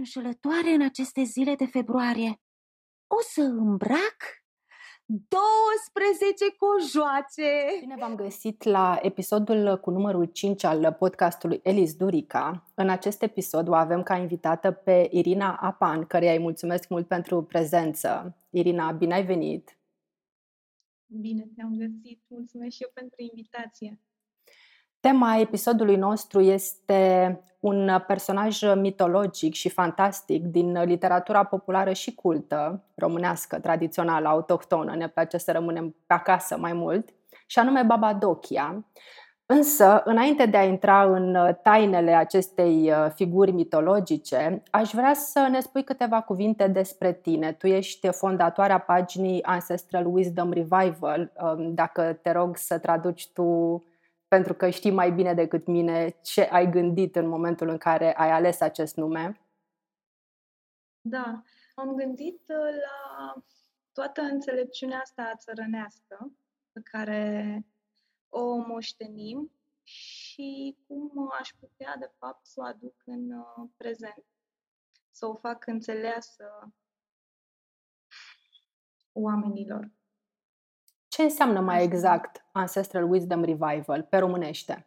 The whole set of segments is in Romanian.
înșelătoare în aceste zile de februarie. O să îmbrac 12 cojoace! Bine v-am găsit la episodul cu numărul 5 al podcastului Elis Durica. În acest episod o avem ca invitată pe Irina Apan, care îi mulțumesc mult pentru prezență. Irina, bine ai venit! Bine te-am găsit! Mulțumesc și eu pentru invitație! Tema episodului nostru este un personaj mitologic și fantastic din literatura populară și cultă, românească, tradițională, autohtonă, ne place să rămânem pe acasă mai mult, și anume Babadochia. Însă, înainte de a intra în tainele acestei uh, figuri mitologice, aș vrea să ne spui câteva cuvinte despre tine. Tu ești fondatoarea paginii Ancestral Wisdom Revival. Um, dacă te rog să traduci tu pentru că știi mai bine decât mine ce ai gândit în momentul în care ai ales acest nume. Da, am gândit uh, la toată înțelepciunea asta țărănească pe care o moștenim și cum aș putea, de fapt, să o aduc în uh, prezent, să o fac înțeleasă oamenilor. Ce înseamnă mai exact Ancestral Wisdom Revival pe românește?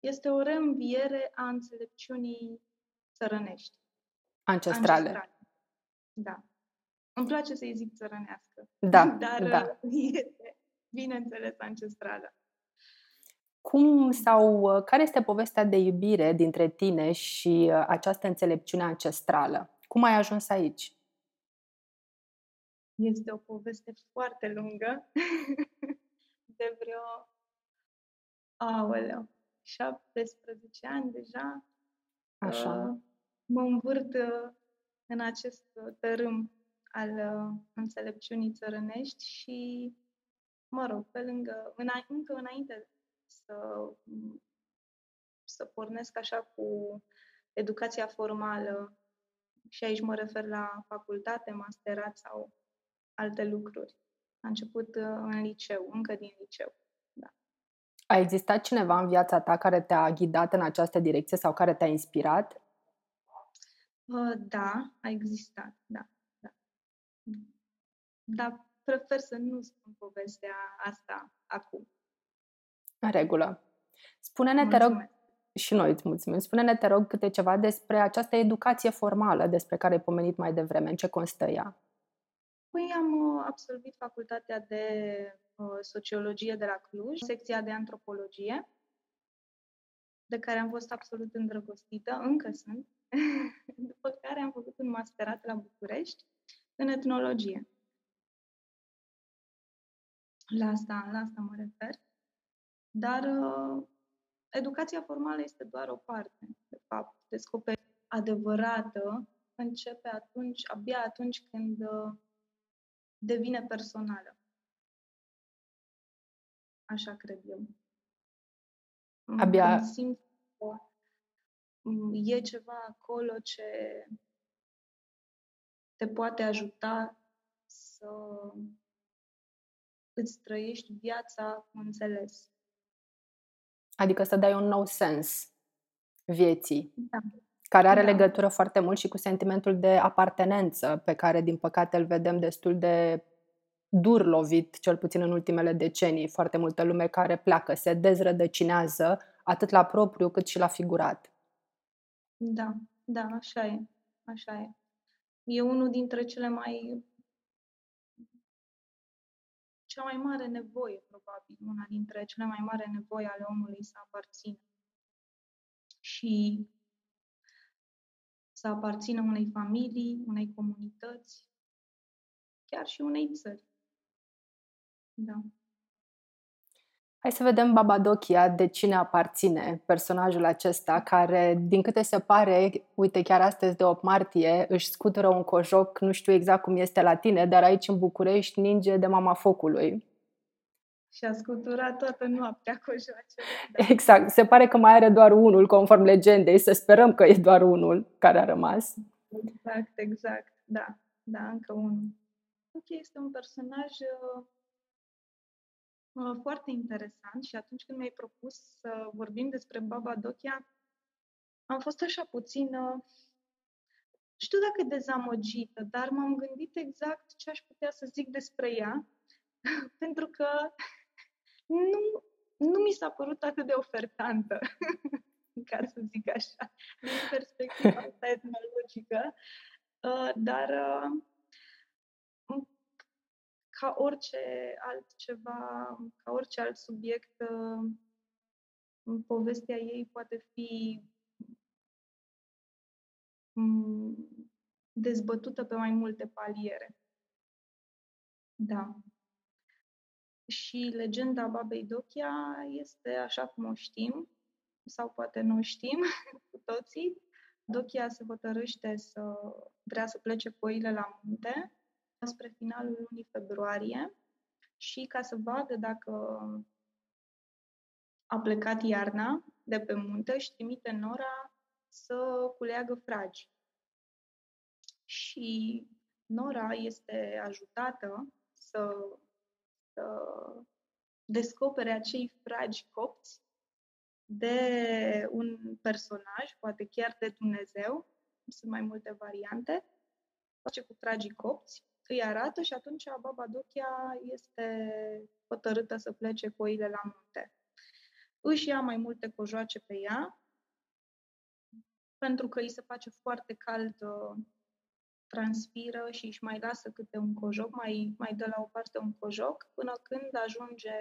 Este o reînviere a înțelepciunii țărănești. Ancestrale. Ancestrale. Da. Îmi place să-i zic țărănească. Da, dar da. este, bineînțeles, ancestrală. Cum sau care este povestea de iubire dintre tine și uh, această înțelepciune ancestrală? Cum ai ajuns aici? Este o poveste foarte lungă, de vreo, aoleu, 17 ani deja. Așa. Uh, mă învârt uh, în acest tărâm al uh, înțelepciunii țărănești și, mă rog, pe lângă, îna, încă înainte să, să pornesc așa cu educația formală, și aici mă refer la facultate, masterat sau alte lucruri. A început uh, în liceu, încă din liceu. Da. A existat cineva în viața ta care te-a ghidat în această direcție sau care te-a inspirat? Uh, da, a existat, da. da. Dar prefer să nu spun povestea asta acum. În regulă. Spune-ne, te rog, și noi îți mulțumim. Spune-ne, te rog, câte ceva despre această educație formală despre care ai pomenit mai devreme. În ce constă ea? Păi am uh, absolvit facultatea de uh, sociologie de la Cluj, secția de antropologie, de care am fost absolut îndrăgostită, încă sunt, după care am făcut un masterat la București în etnologie. La asta, la asta mă refer. Dar uh, educația formală este doar o parte, de fapt. Descoperirea adevărată începe atunci, abia atunci când uh, devine personală. Așa cred eu. Abia... Când simt că e ceva acolo ce te poate ajuta să îți trăiești viața cu înțeles. Adică să dai un nou sens vieții. Da care are da. legătură foarte mult și cu sentimentul de apartenență, pe care, din păcate, îl vedem destul de dur lovit, cel puțin în ultimele decenii. Foarte multă lume care pleacă, se dezrădăcinează, atât la propriu cât și la figurat. Da, da, așa e. Așa e. E unul dintre cele mai cea mai mare nevoie, probabil, una dintre cele mai mari nevoi ale omului să aparțină. Și să aparțină unei familii, unei comunități, chiar și unei țări. Da. Hai să vedem Babadochia, de cine aparține personajul acesta, care, din câte se pare, uite, chiar astăzi de 8 martie, își scutură un cojoc, nu știu exact cum este la tine, dar aici în București ninge de mama focului. Și a scuturat toată noaptea cojoace. Da. Exact. Se pare că mai are doar unul, conform legendei. Să sperăm că e doar unul care a rămas. Exact, exact. Da, da, încă unul. Ok, este un personaj uh, uh, foarte interesant și atunci când mi-ai propus să vorbim despre Baba Dochia, am fost așa puțin, uh, nu știu dacă e dezamăgită, dar m-am gândit exact ce aș putea să zic despre ea, pentru că nu, nu mi s-a părut atât de ofertantă, ca să zic așa, din perspectiva asta etnologică, uh, dar uh, ca orice altceva, ca orice alt subiect, povestea ei poate fi Mm, dezbătută pe mai multe paliere. Da. Și legenda babei Dochia este așa cum o știm, sau poate nu știm cu toții. Dochia se hotărăște să vrea să plece cu oile la munte spre finalul lunii februarie și ca să vadă dacă a plecat iarna de pe munte, și trimite Nora să culeagă fragi. Și Nora este ajutată să, să descopere acei fragi copți de un personaj, poate chiar de Dumnezeu, sunt mai multe variante, face cu fragii copți, îi arată și atunci baba Dochia este hotărâtă să plece cu oile la munte. Își ia mai multe cojoace pe ea, pentru că îi se face foarte cald, uh, transpiră și își mai lasă câte un cojoc, mai, mai dă la o parte un cojoc, până când ajunge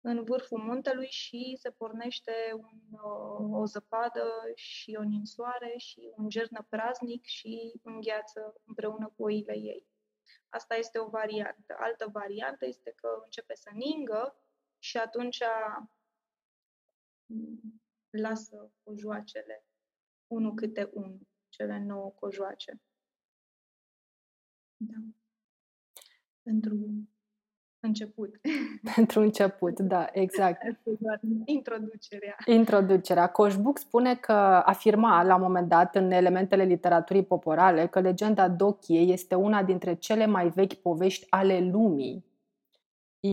în vârful muntelui și se pornește un, uh, o zăpadă și o ninsoare și un gernă praznic și îngheață împreună cu oile ei. Asta este o variantă. Altă variantă este că începe să ningă și atunci mm, lasă cojoacele unul câte unul, cele nouă cojoace. Da. Pentru început. Pentru început, da, exact. Introducerea. Introducerea. Coșbuc spune că afirma la un moment dat în elementele literaturii populare că legenda Dochie este una dintre cele mai vechi povești ale lumii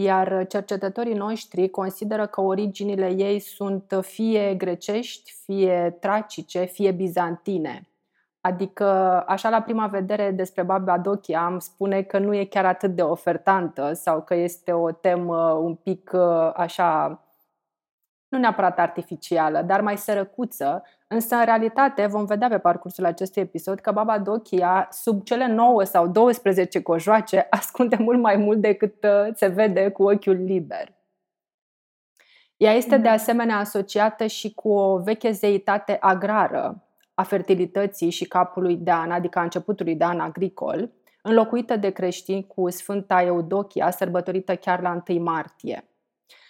iar cercetătorii noștri consideră că originile ei sunt fie grecești, fie tracice, fie bizantine. Adică, așa la prima vedere despre Baba Dochia am spune că nu e chiar atât de ofertantă sau că este o temă un pic așa nu neapărat artificială, dar mai sărăcuță, însă în realitate vom vedea pe parcursul acestui episod că Baba Dochia, sub cele 9 sau 12 cojoace, ascunde mult mai mult decât uh, se vede cu ochiul liber. Ea este de da. asemenea asociată și cu o veche zeitate agrară a fertilității și capului de an, adică a începutului de an agricol, înlocuită de creștini cu Sfânta Eudochia, sărbătorită chiar la 1 martie.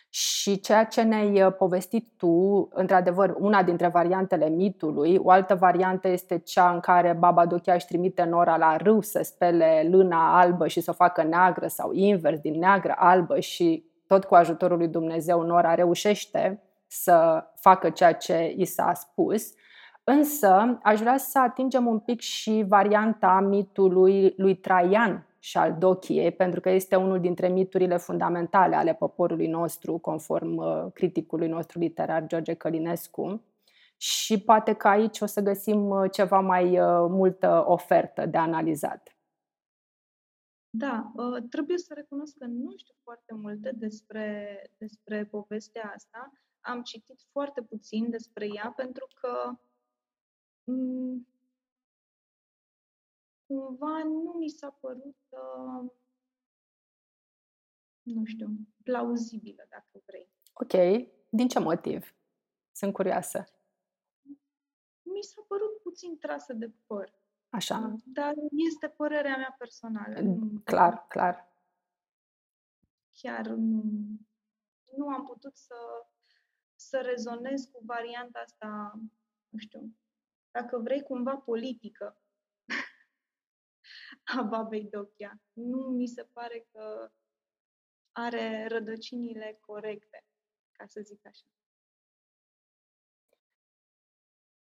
Și ceea ce ne-ai uh, povestit tu, într-adevăr, una dintre variantele mitului, o altă variantă este cea în care Baba Dochia își trimite Nora la râu să spele lâna albă și să o facă neagră sau invers, din neagră albă și tot cu ajutorul lui Dumnezeu Nora reușește să facă ceea ce i s-a spus. Însă aș vrea să atingem un pic și varianta mitului lui Traian și al Dochiei, pentru că este unul dintre miturile fundamentale ale poporului nostru, conform uh, criticului nostru literar George Călinescu. Și poate că aici o să găsim uh, ceva mai uh, multă ofertă de analizat. Da, trebuie să recunosc că nu știu foarte multe despre, despre povestea asta. Am citit foarte puțin despre ea pentru că mm, cumva nu mi s-a părut, uh, nu știu, plauzibilă, dacă vrei. Ok. Din ce motiv? Sunt curioasă. Mi s-a părut puțin trasă de păr. Așa. Dar este părerea mea personală. Clar, clar. Chiar nu, nu am putut să, să rezonez cu varianta asta, nu știu, dacă vrei, cumva politică a babei Dochia. Nu mi se pare că are rădăcinile corecte, ca să zic așa.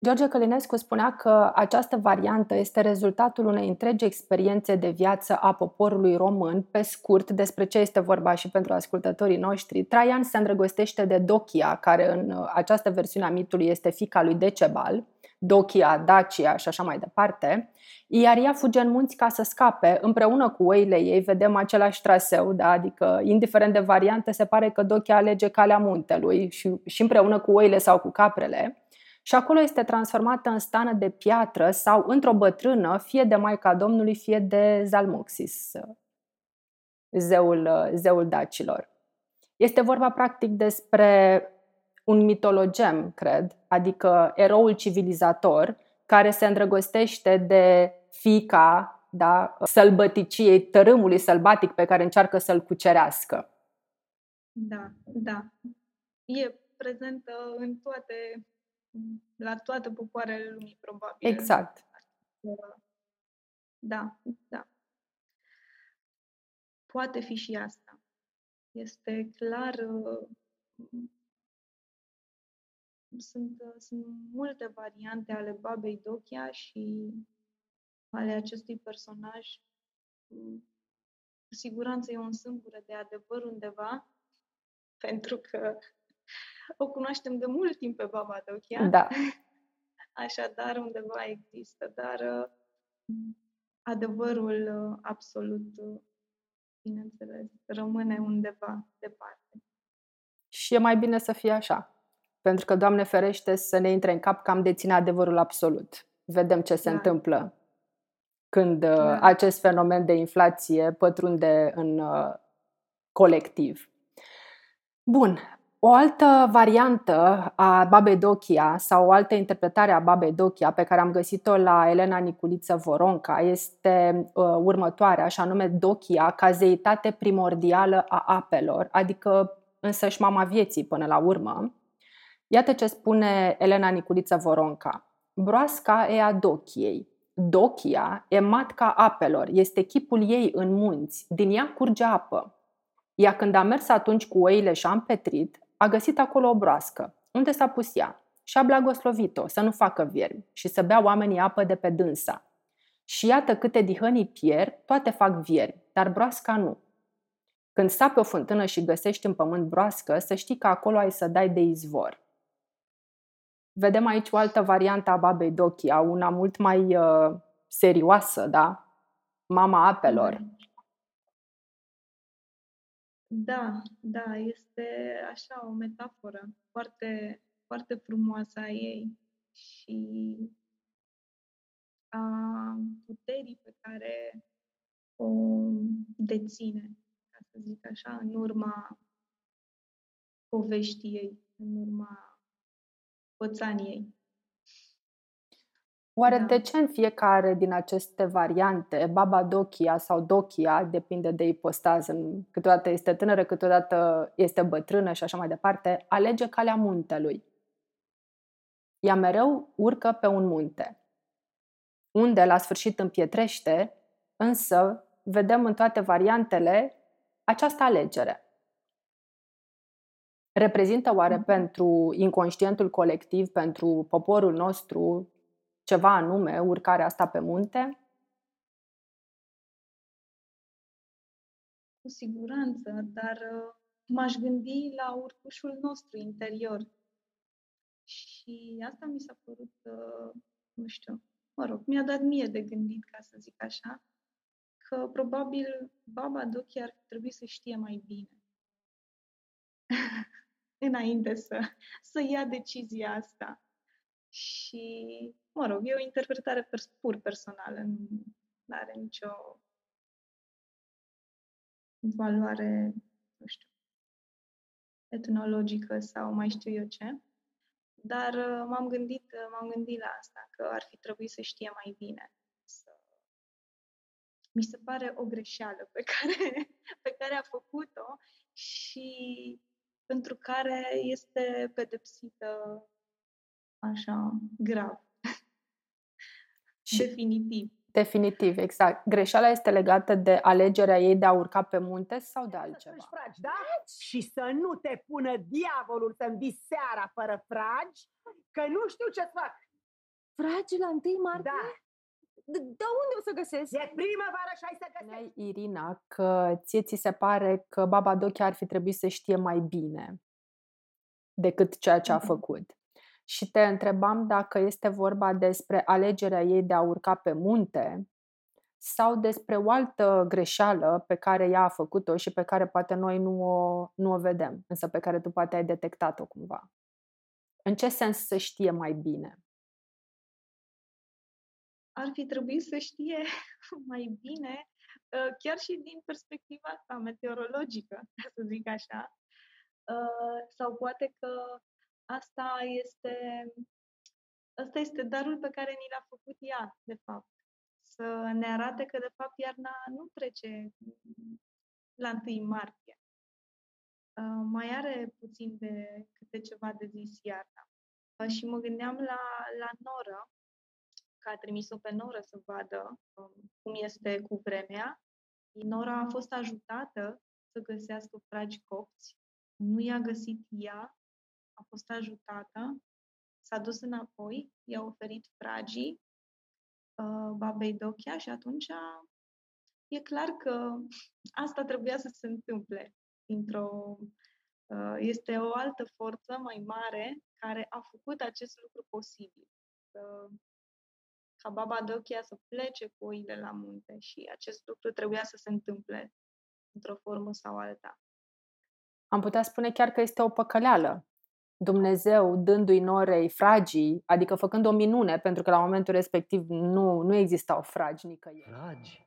George Călinescu spunea că această variantă este rezultatul unei întregi experiențe de viață a poporului român. Pe scurt, despre ce este vorba și pentru ascultătorii noștri, Traian se îndrăgostește de Dochia, care în uh, această versiune a mitului este fica lui Decebal, Dochia, Dacia și așa mai departe, iar ea fuge în munți ca să scape. Împreună cu oile ei vedem același traseu, da? adică indiferent de variante, se pare că Dochia alege calea muntelui și, și împreună cu oile sau cu caprele și acolo este transformată în stană de piatră sau într-o bătrână, fie de Maica Domnului, fie de Zalmoxis, zeul, zeul dacilor. Este vorba practic despre un mitologem, cred, adică eroul civilizator care se îndrăgostește de fica da, sălbăticiei, tărâmului sălbatic pe care încearcă să-l cucerească. Da, da. E prezentă în toate la toate popoarele lumii, probabil. Exact. Da, da. Poate fi și asta. Este clar. Uh, sunt, uh, sunt multe variante ale babei Dochia și ale acestui personaj. Cu siguranță e un sâmbure de adevăr undeva, pentru că o cunoaștem de mult timp pe Baba Dochia. Da. Așadar, undeva există, dar uh, adevărul uh, absolut, uh, bineînțeles, rămâne undeva departe. Și e mai bine să fie așa. Pentru că, Doamne ferește, să ne intre în cap că am deține adevărul absolut. Vedem ce se da. întâmplă când da. acest fenomen de inflație pătrunde în colectiv. Bun, o altă variantă a Babei Dochia sau o altă interpretare a Babei Dochia pe care am găsit-o la Elena Niculiță Voronca este uh, următoarea, așa nume Dochia ca zeitate primordială a apelor, adică însăși mama vieții până la urmă. Iată ce spune Elena Niculiță Voronca. Broasca e a Dochiei. Dochia e matca apelor, este chipul ei în munți, din ea curge apă. Ea când a mers atunci cu oile și a împetrit, a găsit acolo o broască, unde s-a pus ea, și a blagoslovit-o să nu facă viermi și să bea oamenii apă de pe dânsa. Și iată câte dihănii pierd, toate fac viermi, dar broasca nu. Când pe o fântână și găsești în pământ broască, să știi că acolo ai să dai de izvor. Vedem aici o altă variantă a babei Dochia, una mult mai uh, serioasă, da? Mama apelor. Da, da, este așa o metaforă foarte, foarte frumoasă a ei și a puterii pe care o deține, ca să zic așa, în urma poveștii ei, în urma pățaniei. Oare da. de ce în fiecare din aceste variante, Baba Dochia sau Dochia, depinde de ipostază, câteodată este tânără, câteodată este bătrână și așa mai departe, alege calea muntelui? Ea mereu urcă pe un munte, unde la sfârșit împietrește, însă vedem în toate variantele această alegere. Reprezintă oare mm-hmm. pentru inconștientul colectiv, pentru poporul nostru, ceva anume, urcarea asta pe munte? Cu siguranță, dar uh, m-aș gândi la urcușul nostru interior. Și asta mi s-a părut, uh, nu știu, mă rog, mi-a dat mie de gândit, ca să zic așa, că probabil baba Dochi ar trebui să știe mai bine înainte să, să ia decizia asta. Și mă rog, e o interpretare pers- pur personală, nu are nicio valoare, nu știu, etnologică sau mai știu eu ce. Dar uh, m-am gândit, uh, m-am gândit la asta, că ar fi trebuit să știe mai bine. Să... Mi se pare o greșeală pe care, pe care a făcut-o și pentru care este pedepsită așa grav. Și Definitiv. Definitiv, exact. Greșeala este legată de alegerea ei de a urca pe munte sau de altceva? Să fragi, da? Și să nu te pună diavolul să-mi seara fără fragi, că nu știu ce fac. Fragi la 1 martie? Da, De, de unde o să găsesc? e primăvară și ai să găsești. Spuneai, Irina, că ție ți se pare că Baba Dochi ar fi trebuit să știe mai bine decât ceea ce a Mhm. făcut. Și te întrebam dacă este vorba despre alegerea ei de a urca pe munte sau despre o altă greșeală pe care ea a făcut-o și pe care poate noi nu o, nu o vedem, însă pe care tu poate ai detectat-o cumva. În ce sens să știe mai bine? Ar fi trebuit să știe mai bine, uh, chiar și din perspectiva asta meteorologică, ca să zic așa. Uh, Sau poate că asta este, asta este darul pe care ni l-a făcut ea, de fapt. Să ne arate că, de fapt, iarna nu trece la 1 martie. Uh, Mai are puțin de câte ceva de zis iarna. Uh, Și mă gândeam la, la noră, că a trimis-o pe Nora să vadă um, cum este cu vremea. Nora a fost ajutată să găsească fragi copți. Nu i-a găsit ea, a fost ajutată, s-a dus înapoi, i-a oferit fragii uh, babei Dochia și atunci e clar că asta trebuia să se întâmple. Dintr-o, uh, este o altă forță mai mare care a făcut acest lucru posibil. Să ca baba Dochia să plece cu oile la munte și acest lucru trebuia să se întâmple într-o formă sau alta. Am putea spune chiar că este o păcăleală. Dumnezeu dându-i norei fragii, adică făcând o minune, pentru că la momentul respectiv nu, nu existau fragi nicăieri. Dragi,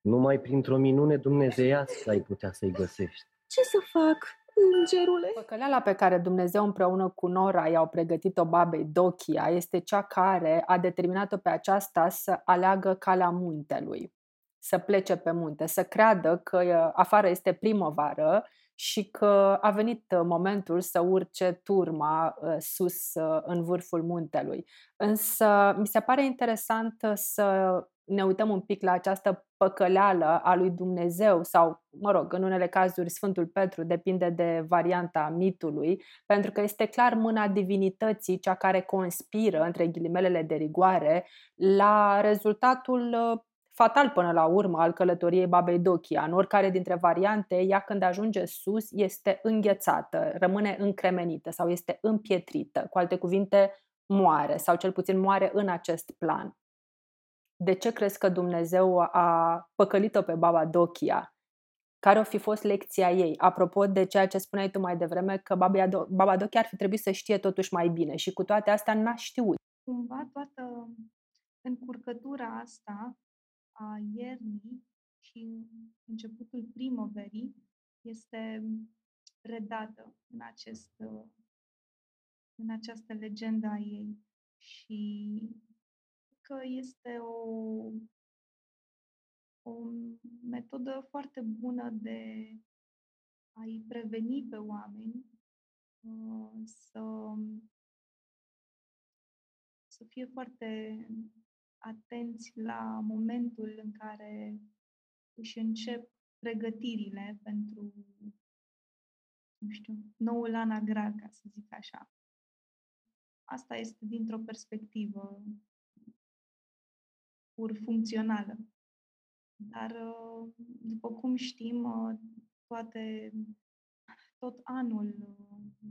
numai printr-o minune dumnezeiască ai putea să-i găsești. Ce să fac, îngerule? Păcăleala pe care Dumnezeu împreună cu Nora i-au pregătit-o babei Dochia este cea care a determinat-o pe aceasta să aleagă calea muntelui, să plece pe munte, să creadă că uh, afară este primăvară și că a venit uh, momentul să urce turma uh, sus uh, în vârful muntelui. Însă mi se pare interesant uh, să ne uităm un pic la această păcăleală a lui Dumnezeu sau, mă rog, în unele cazuri Sfântul Petru, depinde de varianta mitului, pentru că este clar mâna divinității cea care conspiră, între ghilimelele de rigoare, la rezultatul uh, fatal până la urmă al călătoriei babei Dochia. În oricare dintre variante, ea când ajunge sus este înghețată, rămâne încremenită sau este împietrită. Cu alte cuvinte, moare sau cel puțin moare în acest plan. De ce crezi că Dumnezeu a păcălit-o pe baba Dochia? Care o fi fost lecția ei? Apropo de ceea ce spuneai tu mai devreme, că baba, Do- baba Dochia ar fi trebuit să știe totuși mai bine și cu toate astea n-a știut. Cumva toată încurcătura asta a iernii și începutul primăverii este redată în, acest, în această legendă a ei. Și că este o, o metodă foarte bună de a-i preveni pe oameni uh, să, să fie foarte atenți la momentul în care își încep pregătirile pentru, nu știu, noul an agrar, ca să zic așa. Asta este dintr-o perspectivă pur funcțională. Dar, uh, după cum știm, uh, toate, tot anul, uh,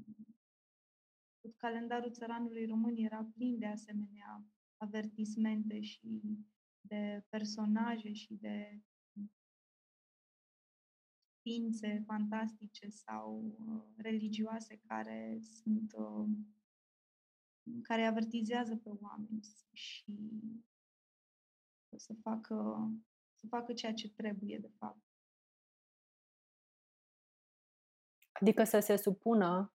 tot calendarul țăranului român era plin de asemenea avertismente și de personaje și de ființe fantastice sau uh, religioase care sunt uh, care avertizează pe oameni și să facă să facă ceea ce trebuie de fapt. Adică să se supună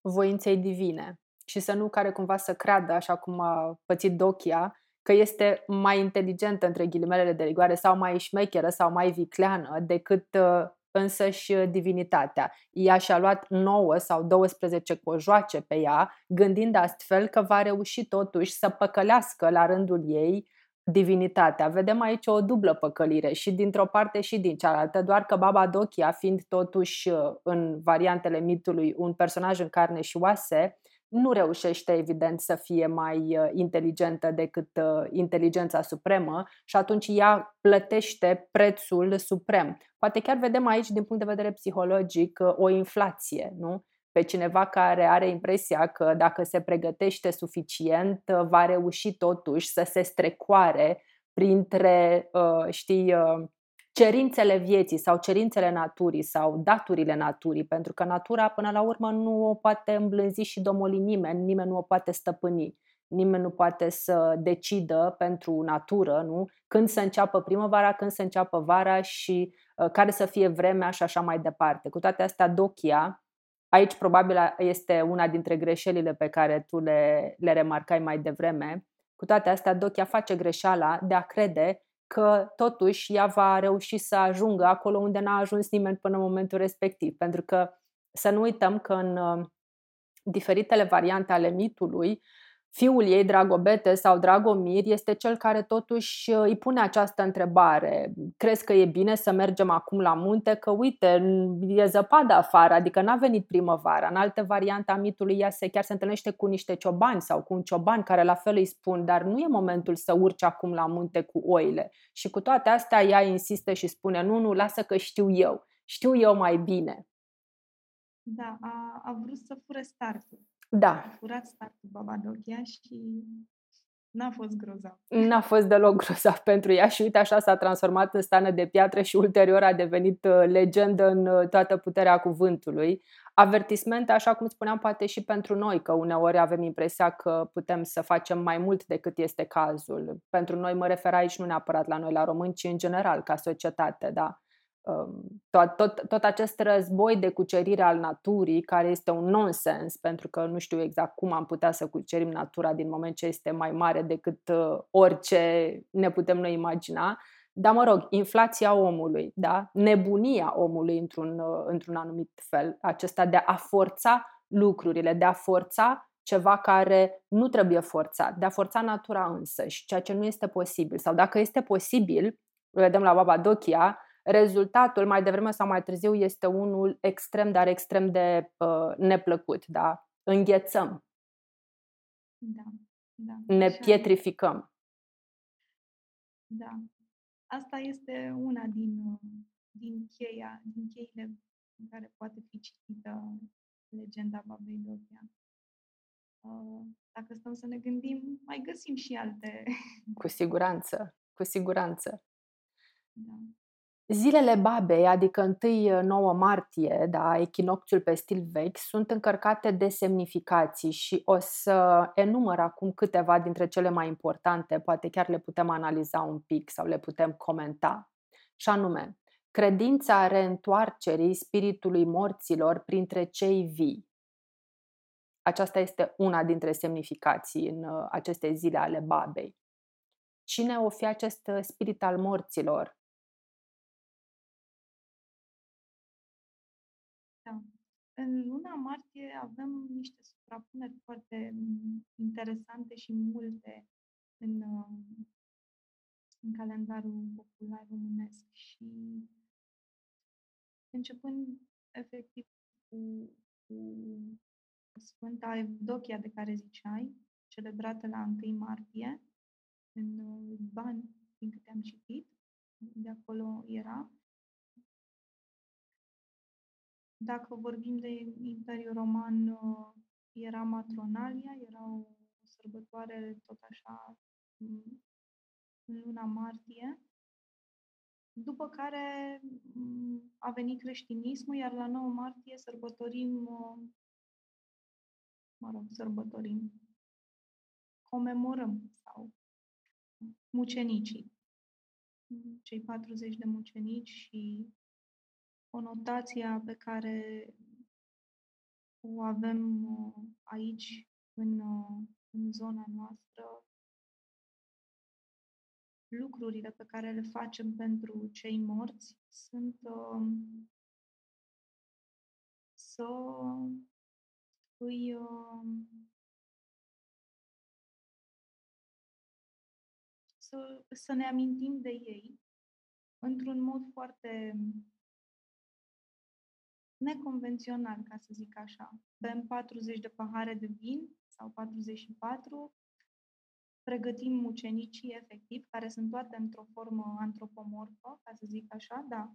voinței divine și să nu care cumva să creadă, așa cum a pățit Dochia, că este mai inteligentă între ghilimelele de rigoare sau mai șmecheră sau mai vicleană decât uh, însăși divinitatea. Ea și-a luat 9 sau 12 cojoace pe ea, gândind astfel că va reuși totuși să păcălească la rândul ei divinitatea. Vedem aici o dublă păcălire și dintr-o parte și din cealaltă, doar că Baba Dochia, fiind totuși în variantele mitului un personaj în carne și oase, nu reușește, evident, să fie mai uh, inteligentă decât uh, inteligența supremă și atunci ea plătește prețul suprem. Poate chiar vedem aici, din punct de vedere psihologic, uh, o inflație, nu? Pe cineva care are impresia că dacă se pregătește suficient, va reuși totuși să se strecoare printre, știi, cerințele vieții sau cerințele naturii sau daturile naturii, pentru că natura până la urmă nu o poate îmblânzi și domoli nimeni, nimeni nu o poate stăpâni. Nimeni nu poate să decidă pentru natură, nu? Când să înceapă primăvara, când să înceapă vara și uh, care să fie vremea și așa mai departe. Cu toate astea, Dochia, aici probabil este una dintre greșelile pe care tu le, le remarcai mai devreme. Cu toate astea, Dochia face greșeala de a crede că totuși ea va reuși să ajungă acolo unde n-a ajuns nimeni până în momentul respectiv. Pentru că să nu uităm că în uh, diferitele variante ale mitului, fiul ei, Dragobete sau Dragomir, este cel care totuși uh, îi pune această întrebare. Crezi că e bine să mergem acum la munte? Că uite, e zăpadă afară, adică n-a venit primăvara. În alte variante a mitului ea se chiar se întâlnește cu niște ciobani sau cu un cioban care la fel îi spun, dar nu e momentul să urci acum la munte cu oile. Și cu toate astea ea insistă și spune, nu, nu, lasă că știu eu. Știu eu mai bine. Da, a, a vrut să fure startul. Da. A furat startul Babadochia și n-a fost grozav. N-a fost deloc grozav pentru ea și uite așa s-a transformat în stană de piatră și ulterior a devenit uh, legendă în uh, toată puterea cuvântului. Avertisment, așa cum spuneam, poate și pentru noi, că uneori avem impresia că putem să facem mai mult decât este cazul. Pentru noi mă refer aici nu neapărat la noi, la români, ci în general, ca societate, da Um, tot, tot, tot acest război de cucerire al naturii, care este un nonsens, pentru că nu știu exact cum am putea să cucerim natura din moment ce este mai mare decât uh, orice ne putem noi imagina, dar mă rog, inflația omului, da? nebunia omului într-un, uh, într-un anumit fel, acesta de a forța lucrurile, de a forța ceva care nu trebuie forțat, de a forța natura însă și ceea ce nu este posibil. Sau dacă este posibil, vedem la Baba Dochia, rezultatul mai devreme sau mai târziu este unul extrem, dar extrem de uh, neplăcut. Da? Înghețăm. Da, da. Ne pietrificăm. Da. Asta este una din, uh, din, cheia, din cheile în care poate fi citită legenda Babei Dochia. Uh, dacă stăm să ne gândim, mai găsim și alte. Cu siguranță, cu siguranță. Da. Zilele babei, adică 1-9 martie, da, echinocțiul pe stil vechi, sunt încărcate de semnificații și o să enumăr acum câteva dintre cele mai importante, poate chiar le putem analiza un pic sau le putem comenta. Și anume, credința reîntoarcerii spiritului morților printre cei vii. Aceasta este una dintre semnificații în uh, aceste zile ale babei. Cine o fi acest uh, spirit al morților? În luna martie avem niște suprapuneri foarte mm, interesante și multe în, uh, în calendarul popular românesc și începând efectiv cu, cu Sfânta Evdochia de care ziceai, celebrată la 1 martie, în uh, bani, din câte am citit, de acolo era, Dacă vorbim de Imperiul Roman, uh, era Matronalia, era o sărbătoare tot așa mm, în luna martie, după care mm, a venit creștinismul, iar la 9 martie sărbătorim, uh, mă rog, sărbătorim, comemorăm sau mucenicii, cei 40 de mucenici și conotația pe care o avem uh, aici, în, uh, în zona noastră, lucrurile pe care le facem pentru cei morți sunt uh, să îi să, să ne amintim de ei într-un mod foarte neconvențional, ca să zic așa. Bem 40 de pahare de vin sau 44, pregătim mucenicii efectiv, care sunt toate într-o formă antropomorfă, ca să zic așa, da.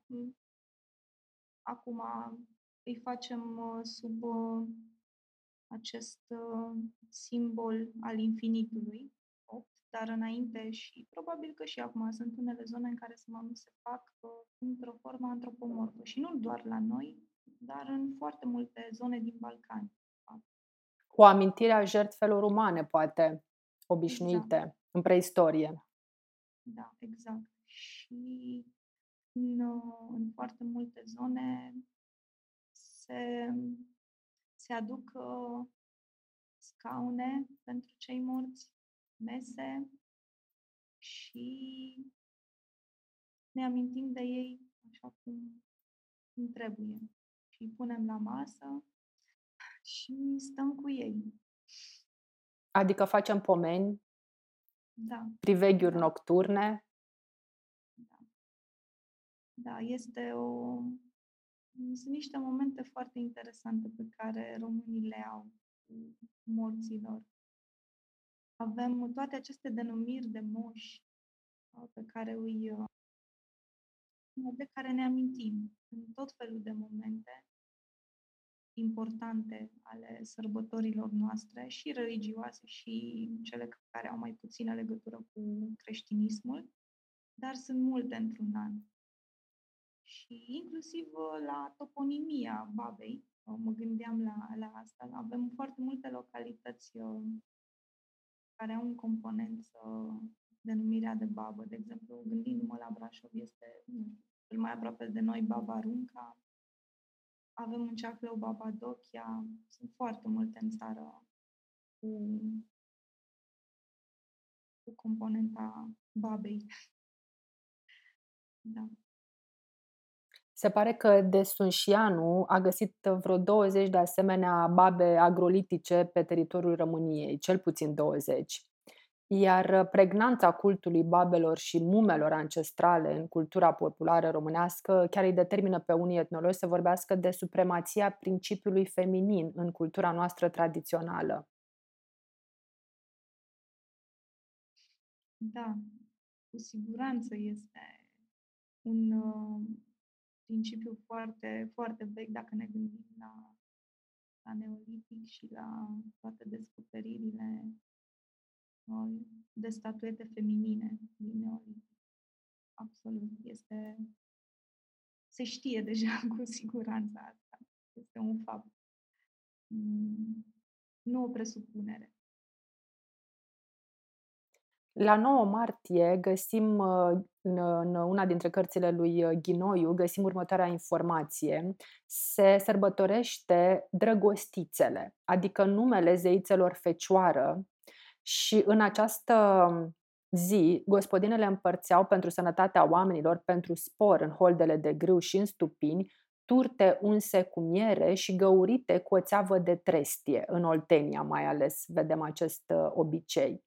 Acum îi facem uh, sub uh, acest uh, simbol al infinitului, 8, dar înainte și probabil că și acum sunt unele zone în care nu se fac într-o formă antropomorfă și nu doar la noi, dar în foarte multe zone din Balcani. O amintire a jertfelor umane, poate, obișnuite, exact. în preistorie. Da, exact. Și în, în foarte multe zone se, se aduc uh, scaune pentru cei morți, mese și ne amintim de ei așa cum, cum trebuie. Și îi punem la masă și stăm cu ei. Adică facem pomeni, da. priveghiuri da. nocturne. Da. da, este o, sunt niște momente foarte interesante pe care românii le au cu morților. Avem toate aceste denumiri de moși uh, pe care îi uh, de care ne amintim în tot felul de momente importante ale sărbătorilor noastre, și religioase, și cele care au mai puțină legătură cu creștinismul, dar sunt multe într-un an și inclusiv uh, la toponimia Babei. Uh, mă gândeam la, la asta. Avem foarte multe localități uh, care au un component denumirea de babă. De exemplu, gândindu-mă la Brașov, este nu știu, cel mai aproape de noi Baba Runca. Avem în Ceaclău Baba Dochia. Sunt foarte multe în țară cu, cu componenta babei. da. Se pare că de Sunșianu a găsit vreo 20 de asemenea babe agrolitice pe teritoriul României, cel puțin 20. Iar pregnanța cultului babelor și mumelor ancestrale în cultura populară românească chiar îi determină pe unii etnologi să vorbească de supremația principiului feminin în cultura noastră tradițională. Da, cu siguranță este un principiu foarte, foarte vechi dacă ne gândim la, la neolitic și la toate descoperirile de statuete feminine din neolitic. Absolut. Este, se știe deja cu siguranță asta. Este un fapt. Mm, nu o presupunere. La 9 martie găsim uh, în, în una dintre cărțile lui uh, Ghinoiu, găsim următoarea informație. Se sărbătorește drăgostițele, adică numele zeițelor fecioară și în această zi, gospodinele împărțeau pentru sănătatea oamenilor, pentru spor în holdele de grâu și în stupini, turte unse cu miere și găurite cu o țeavă de trestie. În Oltenia mai ales vedem acest uh, obicei.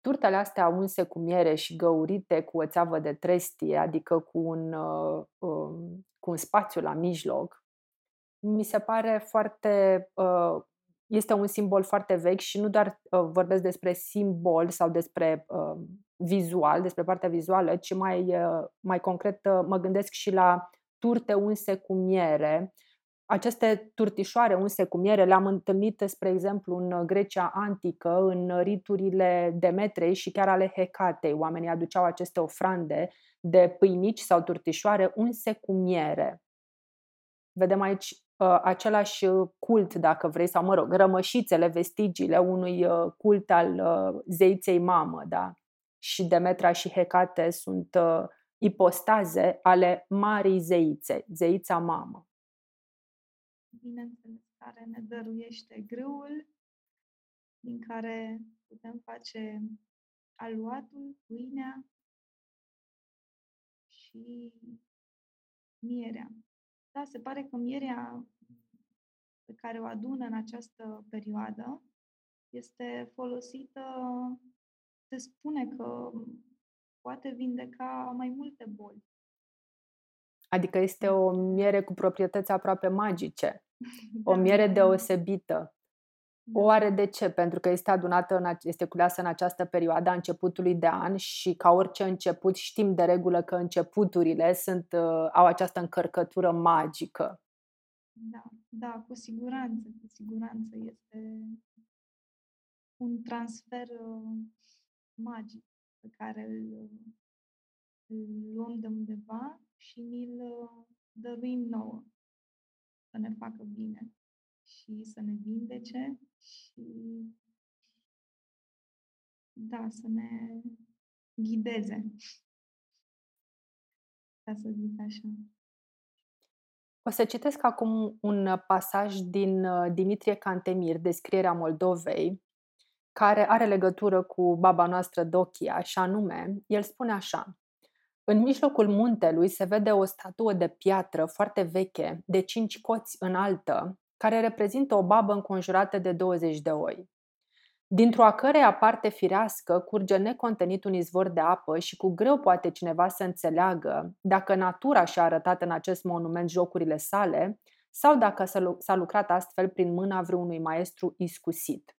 Turtele astea unse cu miere și găurite cu o țeavă de trestie, adică cu un, uh, um, cu un spațiu la mijloc, mi se pare foarte. Uh, este un simbol foarte vechi și nu doar uh, vorbesc despre simbol sau despre uh, vizual, despre partea vizuală, ci mai, uh, mai concret uh, mă gândesc și la turte unse cu miere, aceste turtișoare unse cu miere le-am întâlnit, spre exemplu, în Grecia antică, în riturile Demetrei și chiar ale Hecatei. Oamenii aduceau aceste ofrande de pâinici sau turtișoare unse cu miere. Vedem aici uh, același cult, dacă vrei, sau mă rog, rămășițele, vestigiile unui uh, cult al uh, zeiței mamă, da? Și Demetra și Hecate sunt uh, ipostaze ale marii zeițe, zeița mamă bineînțeles, care ne dăruiește grâul, din care putem face aluatul, pâinea și mierea. Da, se pare că mierea pe care o adună în această perioadă este folosită, se spune că poate vindeca mai multe boli. Adică este o miere cu proprietăți aproape magice, o Da, miere da. deosebită. Da. Oare de ce? Pentru că este adunată, în, ace- este culeasă în această perioadă a începutului de an și ca orice început știm de regulă că începuturile sunt, uh, au această încărcătură magică. Da, da, cu siguranță, cu siguranță este un transfer uh, magic pe care îl, îl luăm de undeva și ni-l uh, dăruim nouă să ne facă bine și să ne vindece și da, să ne ghideze, ca să zic așa. O să citesc acum un pasaj din uh, Dimitrie Cantemir, Descrierea Moldovei, care are legătură cu baba noastră Dochia, și anume, el spune așa. În mijlocul muntelui se vede o statuă de piatră foarte veche, de cinci coți înaltă, care reprezintă o babă înconjurată de 20 de oi. Dintr-o a căreia parte firească curge necontenit un izvor de apă și cu greu poate cineva să înțeleagă dacă natura și-a arătat în acest monument jocurile sale sau dacă s-a lu- s-a lucrat astfel prin mâna vreunui maestru iscusit.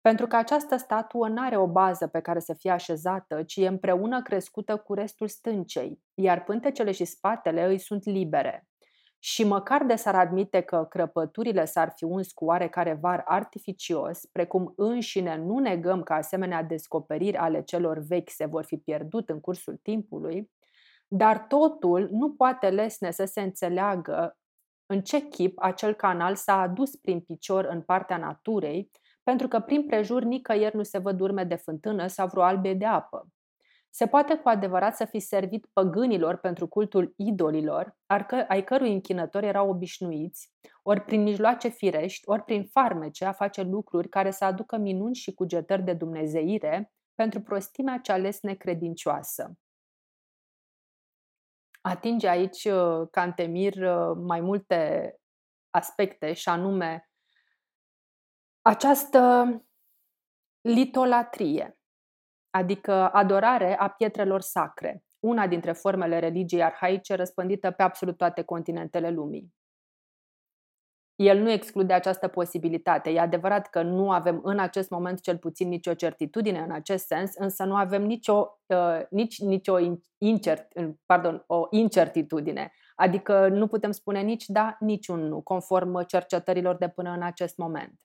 Pentru că această statuă nu are o bază pe care să fie așezată, ci e împreună crescută cu restul stâncei, iar pântecele și spatele îi sunt libere. Și măcar de s-ar admite că crăpăturile s-ar fi uns cu oarecare var artificios, precum înșine nu negăm că asemenea descoperiri ale celor vechi se vor fi pierdut în cursul timpului, dar totul nu poate lesne să se înțeleagă în ce chip acel canal s-a adus prin picior în partea naturei, pentru că prin prejur nicăieri nu se văd urme de fântână sau vreo albe de apă. Se poate cu adevărat să fi servit păgânilor pentru cultul idolilor, ar că- ai cărui închinători erau obișnuiți, ori prin mijloace firești, ori prin farmece a face lucruri care să aducă minuni și cugetări de dumnezeire pentru prostimea cea ales necredincioasă. Atinge aici uh, Cantemir uh, mai multe aspecte și anume această litolatrie, adică adorare a pietrelor sacre, una dintre formele religiei arhaice răspândită pe absolut toate continentele lumii. El nu exclude această posibilitate. E adevărat că nu avem în acest moment cel puțin nicio certitudine în acest sens, însă nu avem nicio, uh, nici, nicio in- incert, pardon, o incertitudine. Adică nu putem spune nici da, nici un nu, conform cercetărilor de până în acest moment.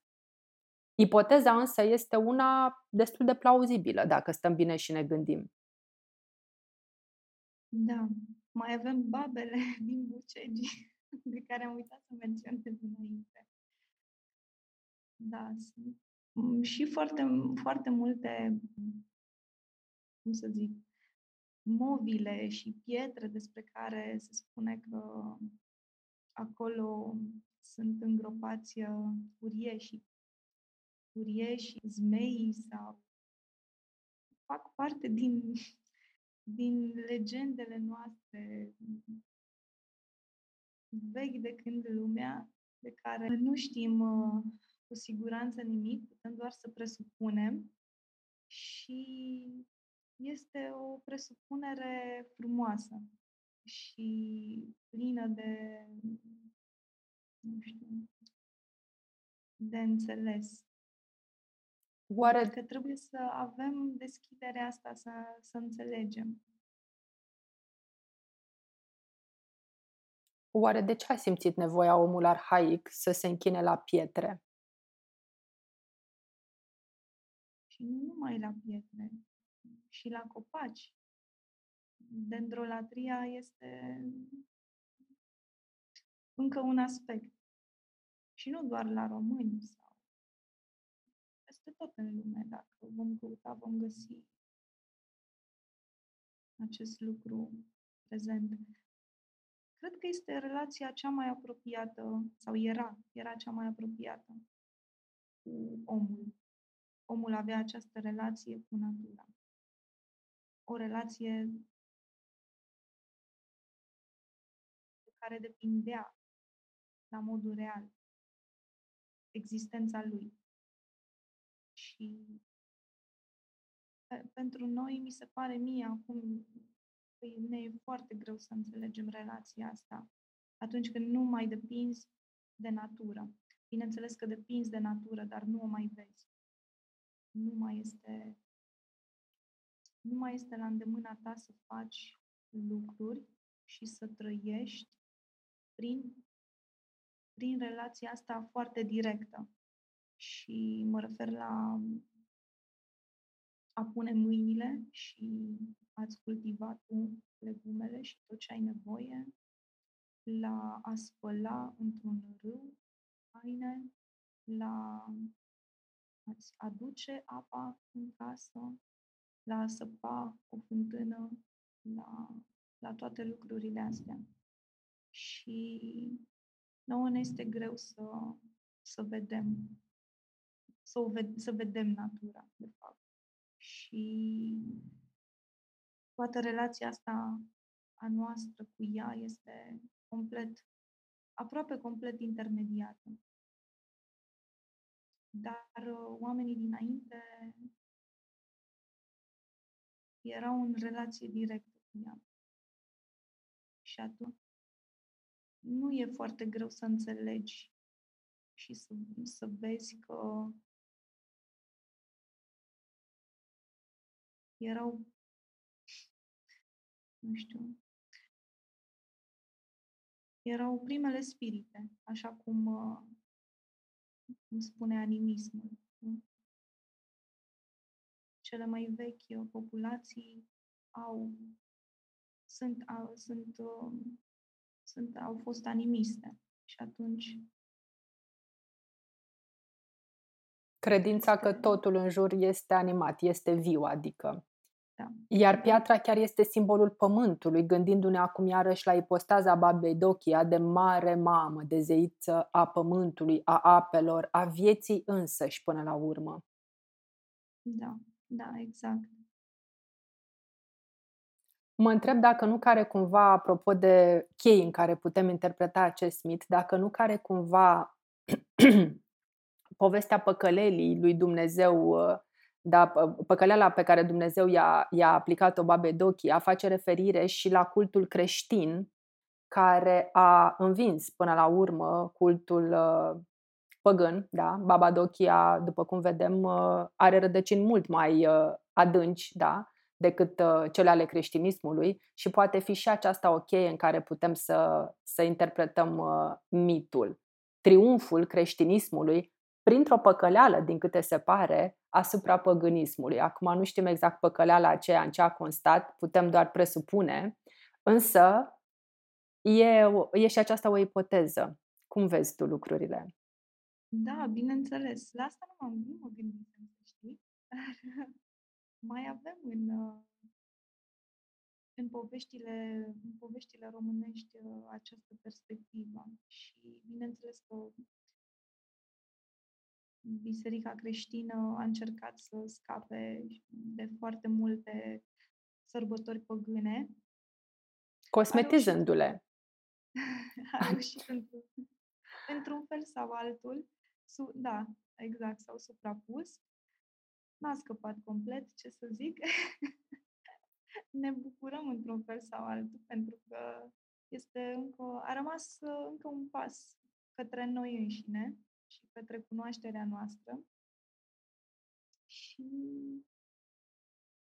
Ipoteza însă este una destul de plauzibilă, dacă stăm bine și ne gândim. Da, mai avem babele din Bucegi, de care am uitat să menționez înainte. Da, sunt mm, și foarte, foarte multe, cum să zic, mobile și pietre despre care se spune că acolo sunt îngropați uh, urieși, urieși, zmei sau fac parte din, din legendele noastre vechi de când lumea, de care nu știm uh, cu siguranță nimic, putem doar să presupunem și este o presupunere frumoasă și plină de, nu știu, de înțeles. Oare Doar că trebuie să avem deschiderea asta, să, să înțelegem. Oare de ce a simțit nevoia omul arhaic să se închine la pietre? Și nu numai la pietre, și la copaci. Dendrolatria este încă un aspect. Și nu doar la români sau peste tot în lume. Dacă vom căuta, vom găsi acest lucru prezent. Cred că este relația cea mai apropiată, sau era, era cea mai apropiată cu omul. Omul avea această relație cu natura. O relație de care depindea la modul real existența lui. Și pe- pentru noi, mi se pare mie acum, că Păi ne e foarte greu să înțelegem relația asta atunci când nu mai depinzi de natură. Bineînțeles că depinzi de natură, dar nu o mai vezi. Nu mai este, nu mai este la îndemâna ta să faci lucruri și să trăiești prin, prin relația asta foarte directă. Și mă refer la a pune mâinile și ați cultivat tu legumele și tot ce ai nevoie, la a spăla într-un râu haine, la a-ți aduce apa în casă, la a săpa o fântână, la, la toate lucrurile astea. Și nouă ne este greu să, să vedem, să, o ved- să vedem natura, de fapt. Și toată relația asta a noastră cu ea este complet, aproape complet intermediată. Dar uh, oamenii dinainte erau în relație directă cu ea. Și atunci nu e foarte greu să înțelegi și să, să vezi că erau, nu știu, erau primele spirite, așa cum, uh, cum spune animismul. Nu? Cele mai vechi populații au, sunt, au, sunt, uh, sunt, au fost animiste și atunci Credința că totul în jur este animat, este viu, adică. Da. Iar piatra chiar este simbolul pământului, gândindu-ne acum iarăși la ipostaza babei Dochia de mare mamă, de zeiță a pământului, a apelor, a vieții însăși până la urmă. Da, da, exact. Mă întreb dacă nu care cumva, apropo de chei în care putem interpreta acest mit, dacă nu care cumva povestea păcălelii lui Dumnezeu, uh, da, păcăleala pe care Dumnezeu i-a, i-a aplicat-o babe Dochi, a face referire și la cultul creștin care a învins până la urmă cultul uh, păgân, da? Baba Dochia, după cum vedem, uh, are rădăcini mult mai adânci, da? decât cele ale creștinismului și poate fi și aceasta o cheie în care putem să, să interpretăm mitul. Triumful creștinismului printr-o păcăleală, din câte se pare, asupra păgânismului. Acum nu știm exact păcăleala aceea în ce a constat, putem doar presupune, însă e, e și aceasta o ipoteză. Cum vezi tu lucrurile? Da, bineînțeles. La asta nu, m-am, nu mă gândisem, să știi. Dar mai avem în, în, poveștile, în poveștile românești această perspectivă. Și bineînțeles că biserica creștină a încercat să scape de foarte multe sărbători păgâne. Cosmetizându-le. A reușit într-un, într-un fel sau altul. Su, da, exact, s-au suprapus. N-a scăpat complet, ce să zic. ne bucurăm într-un fel sau altul, pentru că este încă, a rămas încă un pas către noi înșine și către cunoașterea noastră. Și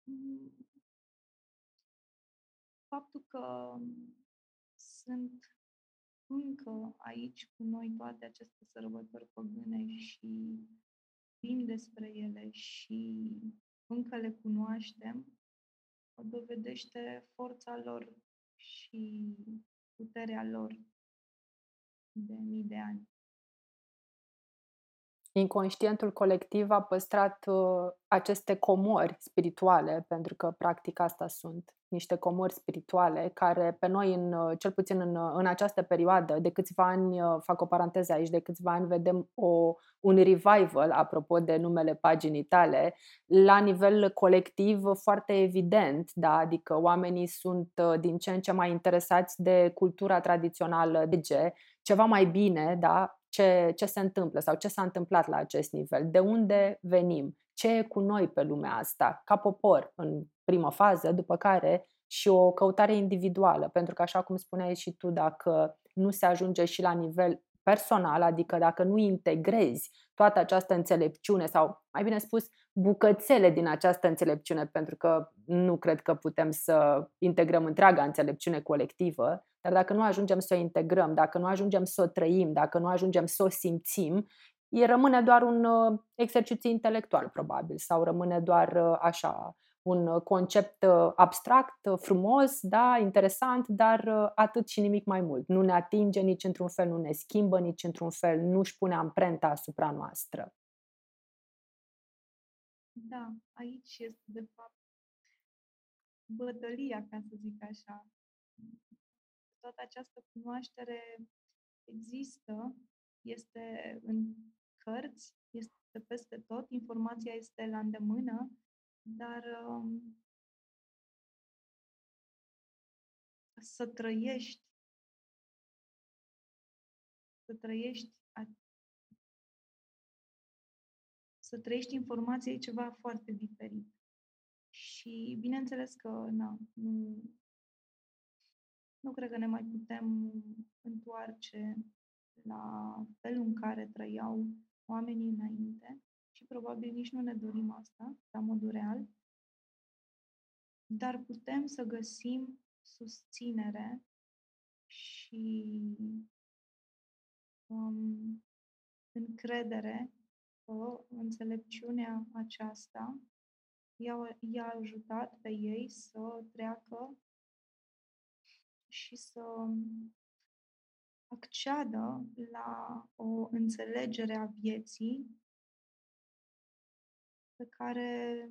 mm, faptul că sunt încă aici cu noi toate aceste sărbători păgâne și vin despre ele și încă le cunoaștem, dovedește forța lor și puterea lor de mii de ani. Inconștientul colectiv a păstrat uh, aceste comori spirituale, pentru că practic asta sunt niște comori spirituale care pe noi, în, uh, cel puțin în, uh, în această perioadă, de câțiva ani, uh, fac o paranteză aici, de câțiva ani vedem o, un revival, apropo de numele paginii tale, la nivel colectiv foarte evident, da? adică oamenii sunt din ce în ce mai interesați de cultura tradițională de ge, ceva mai bine, da? Ce, ce se întâmplă sau ce s-a întâmplat la acest nivel, de unde venim, ce e cu noi pe lumea asta, ca popor în primă fază, după care și o căutare individuală, pentru că, așa cum spuneai și tu, dacă nu se ajunge și la nivel personal, adică dacă nu integrezi toată această înțelepciune sau, mai bine spus, bucățele din această înțelepciune, pentru că nu cred că putem să integrăm întreaga înțelepciune colectivă, dar dacă nu ajungem să o integrăm, dacă nu ajungem să o trăim, dacă nu ajungem să o simțim, e rămâne doar un uh, exercițiu intelectual, probabil, sau rămâne doar uh, așa un uh, concept uh, abstract, uh, frumos, da, interesant, dar atât și nimic mai mult. Nu ne atinge nici într-un fel, nu ne schimbă nici într-un fel, nu își pune amprenta asupra noastră. Da, aici este de fapt bătălia, ca să zic așa. Toată această cunoaștere există, este în cărți, este peste tot, informația este la îndemână, dar um, să trăiești, să trăiești, să trăiești informația e ceva foarte diferit. Și bineînțeles că na, nu, nu cred că ne mai putem întoarce la felul în care trăiau oamenii înainte, și probabil nici nu ne dorim asta, la modul real, dar putem să găsim susținere și um, încredere că înțelepciunea aceasta i-a, i-a ajutat pe ei să treacă și să acceadă la o înțelegere a vieții pe care,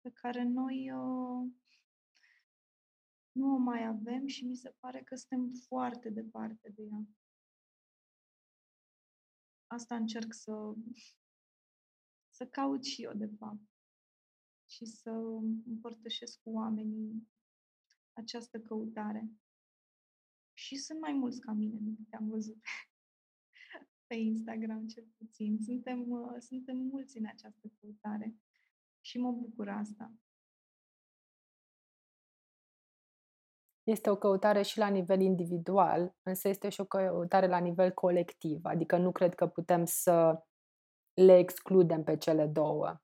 pe care noi uh, nu o mai avem și mi se pare că suntem foarte departe de ea. Asta încerc să, să caut și eu, de fapt, și să împărtășesc cu oamenii această căutare. Și sunt mai mulți ca mine, nu am văzut pe Instagram cel puțin. Suntem, uh, suntem mulți în această căutare și mă bucur asta. Este o căutare și la nivel individual, însă este și o căutare la nivel colectiv, adică nu cred că putem să le excludem pe cele două.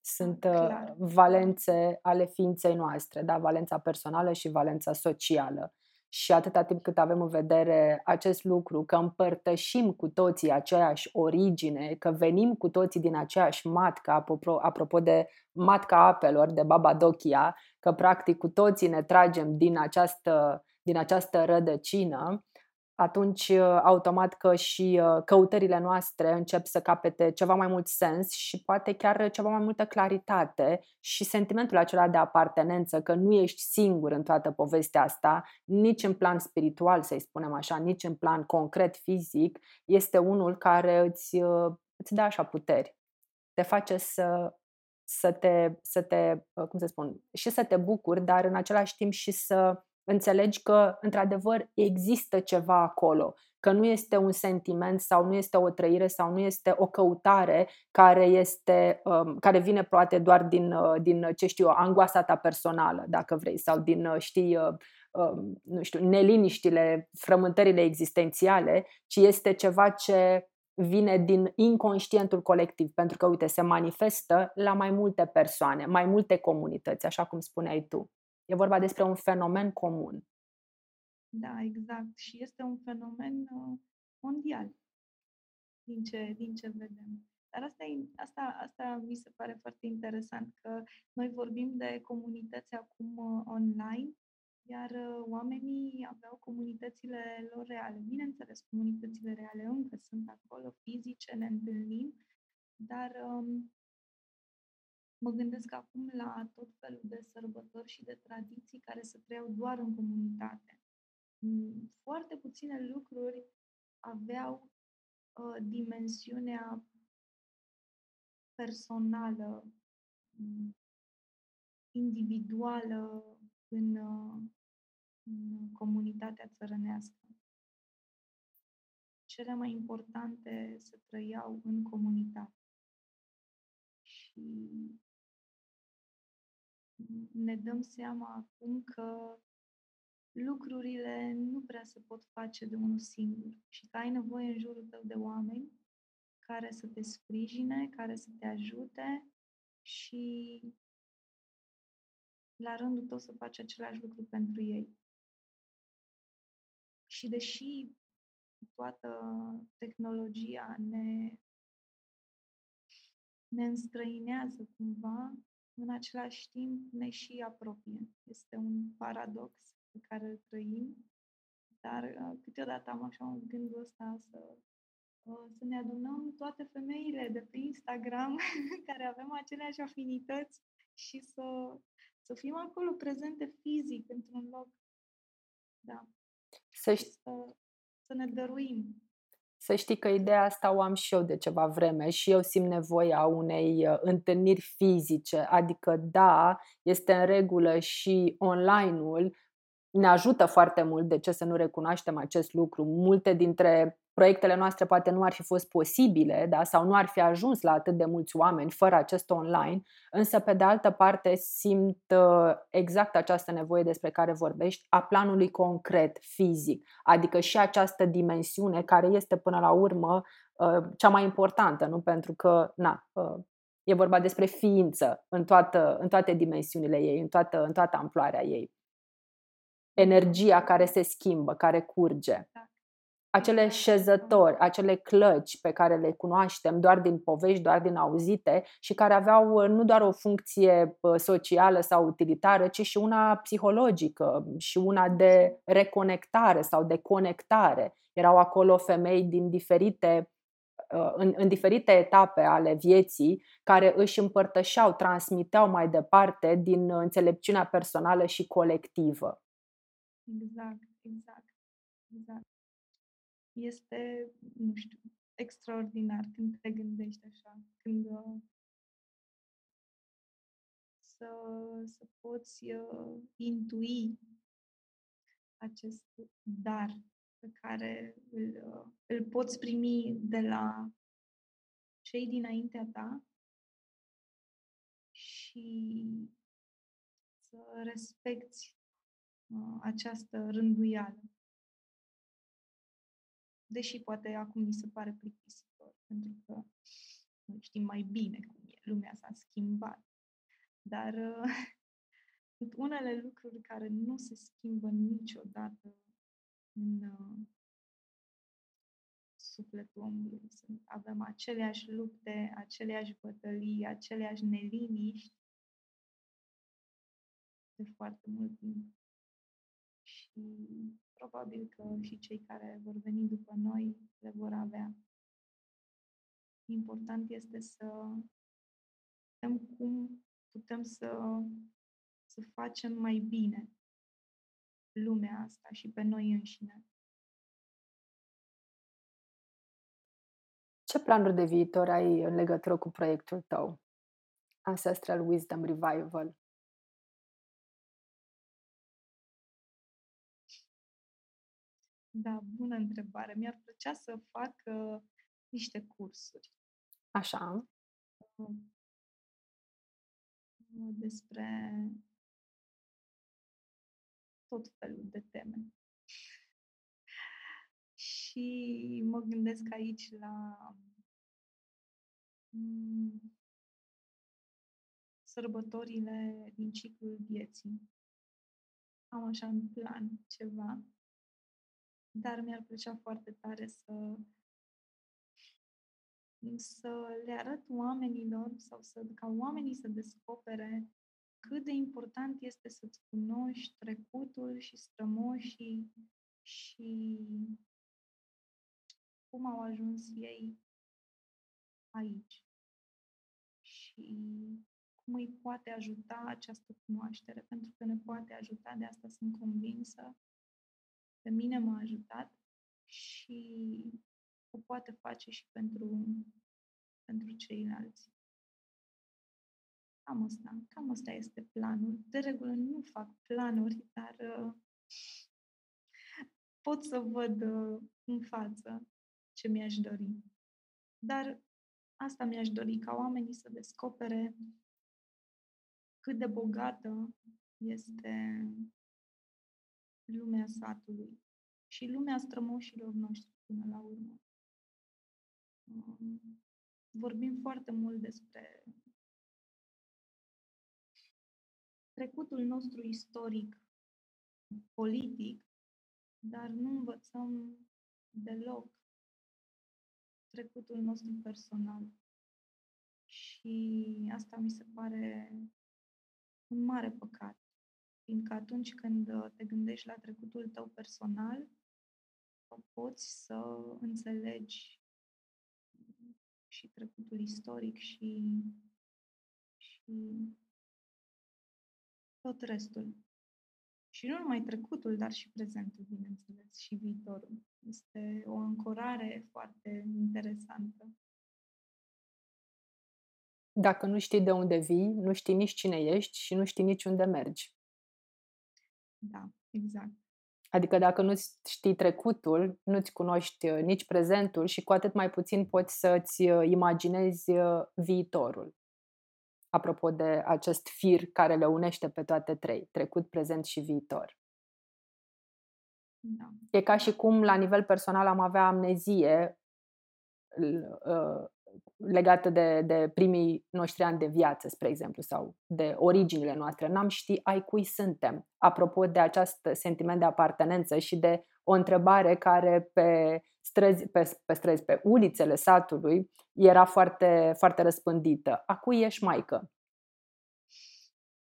Sunt uh, Clar. valențe ale ființei noastre, da? valența personală și valența socială și atâta timp cât avem în vedere acest lucru, că împărtășim cu toții aceeași origine, că venim cu toții din aceeași matcă, apropo, apropo de matca apelor, de Baba Dochia, că practic cu toții ne tragem din această, din această rădăcină, atunci uh, automat că și uh, căutările noastre încep să capete ceva mai mult sens și poate chiar ceva mai multă claritate și sentimentul acela de apartenență, că nu ești singur în toată povestea asta, nici în plan spiritual, să-i spunem așa, nici în plan concret fizic, este unul care îți, uh, îți dă așa puteri. Te face să, să te, să te, cum să spun, și să te bucuri, dar în același timp și să înțelegi că, într-adevăr, există ceva acolo, că nu este un sentiment sau nu este o trăire sau nu este o căutare care, este, um, care vine poate doar din, uh, din, ce știu eu, angoasa ta personală, dacă vrei, sau din, uh, știi, uh, um, nu știu, neliniștile, frământările existențiale, ci este ceva ce vine din inconștientul colectiv, pentru că, uite, se manifestă la mai multe persoane, mai multe comunități, așa cum spuneai tu. E vorba despre un fenomen comun. Da, exact. Și este un fenomen uh, mondial, din ce, din ce vedem. Dar asta, e, asta, asta mi se pare foarte interesant, că noi vorbim de comunități acum uh, online, iar uh, oamenii aveau comunitățile lor reale. Bineînțeles, comunitățile reale încă sunt acolo, fizice, ne întâlnim, dar um, Mă gândesc acum la tot felul de sărbători și de tradiții care se trăiau doar în comunitate. Mm, foarte puține lucruri aveau uh, dimensiunea personală, mm, individuală în, uh, în comunitatea țărănească. Cele mai importante se trăiau în comunitate. Și ne dăm seama acum că lucrurile nu prea se pot face de unul singur și că ai nevoie în jurul tău de oameni care să te sprijine, care să te ajute și la rândul tău să faci același lucru pentru ei. Și deși toată tehnologia ne, ne înstrăinează cumva, în același timp ne și apropie. Este un paradox pe care îl trăim, dar uh, câteodată am așa un gândul ăsta să, uh, să ne adunăm toate femeile de pe Instagram care avem aceleași afinități și să, să fim acolo prezente fizic într-un loc. Da. Să, ști... să, să ne dăruim. Să știi că ideea asta o am și eu de ceva vreme și eu simt nevoia unei uh, întâlniri fizice, adică da, este în regulă și online-ul ne ajută foarte mult, de ce să nu recunoaștem acest lucru. Multe dintre proiectele noastre poate nu ar fi fost posibile da? sau nu ar fi ajuns la atât de mulți oameni fără acest online, însă pe de altă parte simt uh, exact această nevoie despre care vorbești a planului concret, fizic, adică și această dimensiune care este până la urmă uh, cea mai importantă, nu? pentru că na, uh, e vorba despre ființă în, toată, în toate dimensiunile ei, în toată, în toată amploarea ei energia care se schimbă, care curge. Acele șezători, acele clăci pe care le cunoaștem doar din povești, doar din auzite și care aveau uh, nu doar o funcție uh, socială sau utilitară, ci și una psihologică și una de reconectare sau de conectare. Erau acolo femei din diferite uh, în, în diferite etape ale vieții care își împărtășeau, transmiteau mai departe din înțelepciunea personală și colectivă. Exact, exact, exact. Este, nu știu, extraordinar când te gândești așa, când uh, să, să poți uh, intui acest dar pe care îl, uh, îl poți primi de la cei dinaintea ta și să respecti Uh, această rânduială. Deși poate acum mi se pare plictisitor, pentru că noi știm mai bine cum e, lumea s-a schimbat. Dar uh, sunt unele lucruri care nu se schimbă niciodată în uh, sufletul omului. Sunt, avem aceleași lupte, aceleași bătălii, aceleași neliniști de foarte mult timp și probabil că și cei care vor veni după noi le vor avea. Important este să vedem cum putem să, să facem mai bine lumea asta și pe noi înșine. Ce planuri de viitor ai în legătură cu proiectul tău? Ancestral Wisdom Revival. Da, bună întrebare. Mi-ar plăcea să fac uh, niște cursuri. Așa. Uh, despre tot felul de teme. Și mă gândesc aici la um, sărbătorile din ciclul vieții. Am așa în plan ceva dar mi-ar plăcea foarte tare să să le arăt oamenilor sau să, ca oamenii să descopere cât de important este să-ți cunoști trecutul și strămoșii și cum au ajuns ei aici. Și cum îi poate ajuta această cunoaștere, pentru că ne poate ajuta, de asta sunt convinsă, pe mine m-a ajutat și o poate face și pentru, pentru ceilalți. Cam asta, cam asta este planul. De regulă nu fac planuri, dar uh, pot să văd uh, în față ce mi-aș dori. Dar asta mi-aș dori, ca oamenii să descopere cât de bogată este lumea satului și lumea strămoșilor noștri până la urmă. Um, vorbim foarte mult despre trecutul nostru istoric, politic, dar nu învățăm deloc trecutul nostru personal. Și asta mi se pare un mare păcat. Fiindcă atunci când uh, te gândești la trecutul tău personal, poți să înțelegi și trecutul istoric și, și tot restul. Și nu numai trecutul, dar și prezentul, bineînțeles, și viitorul. Este o ancorare foarte interesantă. Dacă nu știi de unde vii, nu știi nici cine ești și nu știi nici unde mergi. Da, exact. Adică dacă nu știi trecutul, nu-ți cunoști uh, nici prezentul și cu atât mai puțin poți să-ți uh, imaginezi uh, viitorul. Apropo de acest fir care le unește pe toate trei, trecut, prezent și viitor. Da. E ca și cum la nivel personal am avea amnezie legată de, de primii noștri ani de viață, spre exemplu, sau de originile noastre. N-am ști ai cui suntem. Apropo de acest sentiment de apartenență și de o întrebare care pe străzi, pe, pe străzi, pe ulițele satului era foarte, foarte răspândită. A cui ești maică?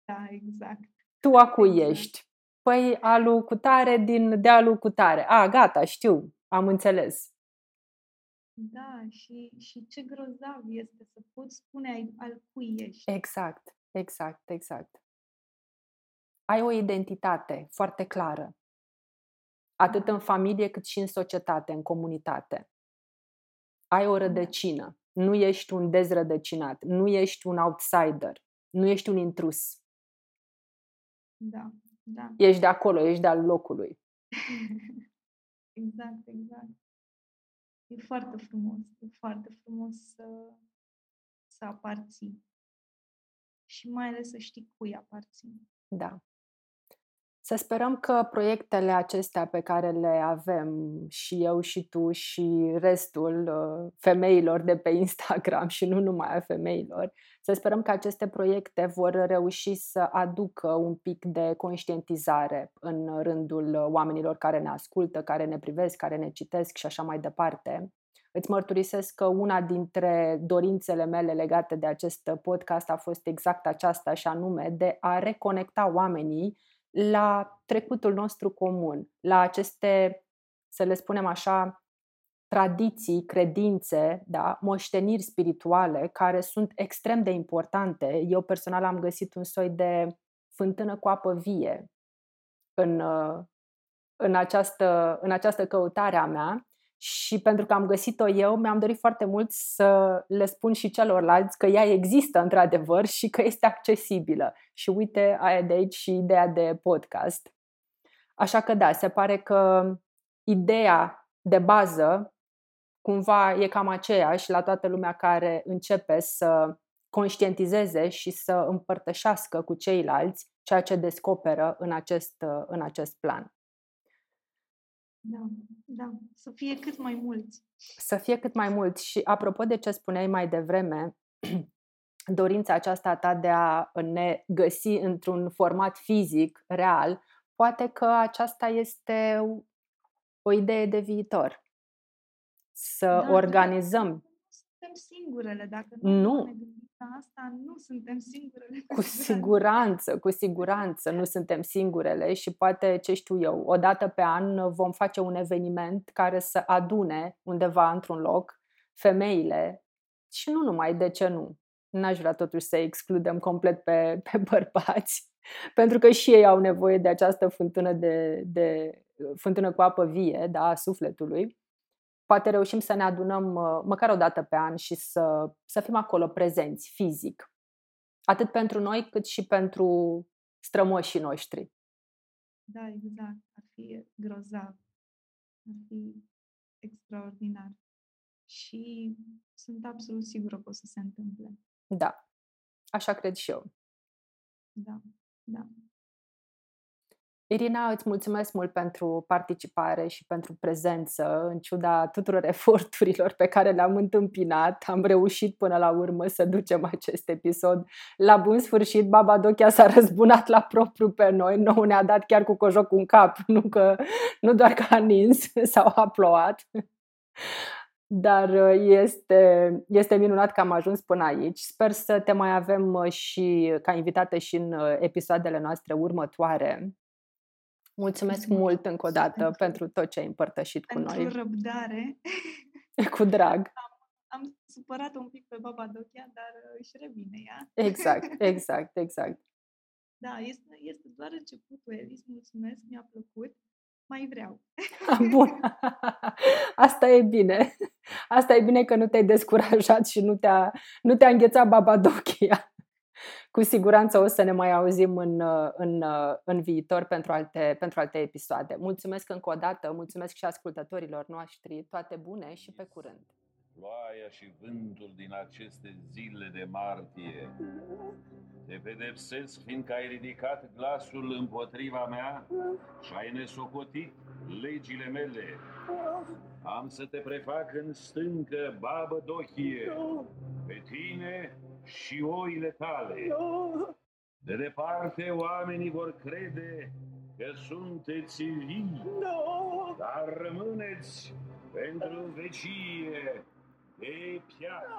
Da, exact. Tu a cui exact. ești? Păi alu cu tare din dealul cu tare. A, gata, știu, am înțeles. Da, și, și ce grozav este să poți spune ai, al cui ești. Exact, exact, exact. Ai o identitate foarte clară, atât Da. în familie cât și în societate, în comunitate. Ai o Da. rădăcină, nu ești un dezrădăcinat, nu ești un outsider, nu ești un intrus. Da, da. Ești de acolo, ești de-al locului. exact, exact. E foarte frumos, e foarte frumos să, să aparții. Și mai ales să știi cui aparții. Da. Să sperăm că proiectele acestea pe care le avem și eu și tu și restul uh, femeilor de pe Instagram și nu numai a femeilor, să sperăm că aceste proiecte vor reuși să aducă un pic de conștientizare în rândul oamenilor care ne ascultă, care ne privesc, care ne citesc și așa mai departe. Îți mărturisesc că una dintre dorințele mele legate de acest podcast a fost exact aceasta, și anume de a reconecta oamenii la trecutul nostru comun, la aceste, să le spunem așa, tradiții, credințe, da, moșteniri spirituale care sunt extrem de importante. Eu personal am găsit un soi de fântână cu apă vie în, în, această, în această căutare a mea și pentru că am găsit-o eu, mi-am dorit foarte mult să le spun și celorlalți că ea există într-adevăr și că este accesibilă. Și uite, aia de aici și ideea de podcast. Așa că da, se pare că ideea de bază cumva e cam aceeași la toată lumea care începe să conștientizeze și să împărtășească cu ceilalți ceea ce descoperă în acest, în acest plan. Da, da, să fie cât mai mulți. Să fie cât mai mulți. Și apropo de ce spuneai mai devreme, dorința aceasta ta de a ne găsi într-un format fizic, real, poate că aceasta este o idee de viitor. Să Da, organizăm. Suntem singurele, dacă nu, Nu. ne gândim la asta, nu suntem singurele. Cu siguranță, cu siguranță nu suntem singurele și poate, ce știu eu, o dată pe an vom face un eveniment care să adune undeva într-un loc femeile și nu numai, de ce nu? N-aș vrea totuși să excludem complet pe, pe bărbați, pentru că și ei au nevoie de această fântână, de, de, fântână cu apă vie, da, a sufletului. Poate reușim să ne adunăm uh, măcar o dată pe an și să, să fim acolo prezenți, fizic. Atât pentru noi, cât și pentru strămoșii noștri. Da, exact. Ar fi grozav. Ar fi extraordinar. Și sunt absolut sigură că o să se întâmple. Da, așa cred și eu. Da, da. Irina, îți mulțumesc mult pentru participare și pentru prezență. În ciuda tuturor eforturilor pe care le-am întâmpinat, am reușit până la urmă să ducem acest episod la bun sfârșit. Baba Dochia s-a răzbunat la propriu pe noi, nu ne-a dat chiar cu cojoc un cap, nu, că, nu doar că a nins sau a plouat. Dar este, este minunat că am ajuns până aici. Sper să te mai avem și ca invitată și în episoadele noastre următoare. Mulțumesc Mulțumesc mult încă o dată pentru- pentru tot ce ai împărtășit cu Pentru noi. răbdare. Cu drag. Am supărat un pic pe baba Dochia, dar uh, își revine ea. Exact, exact, exact. Da, este, este doar începutul, Elis, mulțumesc, mi-a plăcut. Mai vreau. Bun. Asta e bine. Asta e bine că nu te-ai descurajat și nu te-a, nu te-a înghețat babadochia. Cu siguranță o să ne mai auzim în, în, în viitor pentru alte, pentru alte episoade. Mulțumesc încă o dată, mulțumesc și ascultătorilor noștri. Toate bune și pe curând. Ploaia și vântul din aceste zile de martie. Te pedepsesc fiindcă ai ridicat glasul împotriva mea și ai nesocotit legile mele. Am să te prefac în stâncă, babă dohie, pe tine și oile tale. De departe oamenii vor crede că sunteți vii, dar rămâneți pentru vecie de piatră.